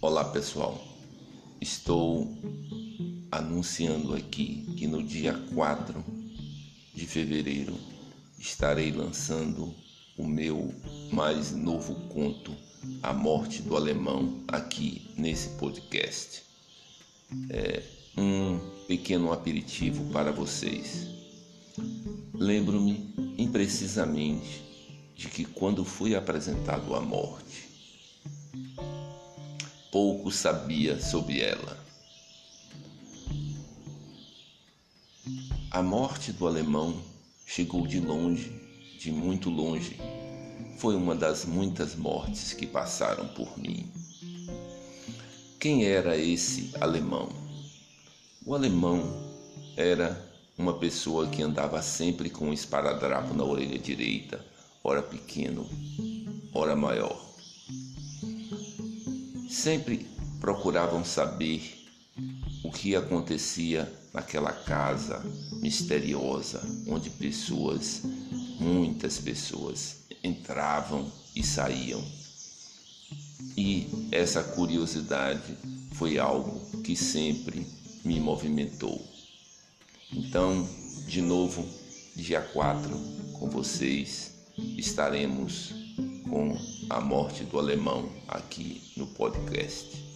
Olá pessoal, estou anunciando aqui que no dia 4 de fevereiro estarei lançando o meu mais novo conto, A Morte do Alemão, aqui nesse podcast. É um pequeno aperitivo para vocês. Lembro-me imprecisamente de que quando fui apresentado à morte, pouco sabia sobre ela. A morte do alemão chegou de longe, de muito longe. Foi uma das muitas mortes que passaram por mim. Quem era esse alemão? O alemão era uma pessoa que andava sempre com um esparadrapo na orelha direita, ora pequeno, ora maior sempre procuravam saber o que acontecia naquela casa misteriosa onde pessoas, muitas pessoas, entravam e saíam. E essa curiosidade foi algo que sempre me movimentou. Então, de novo, dia 4, com vocês, estaremos com a morte do alemão aqui no podcast.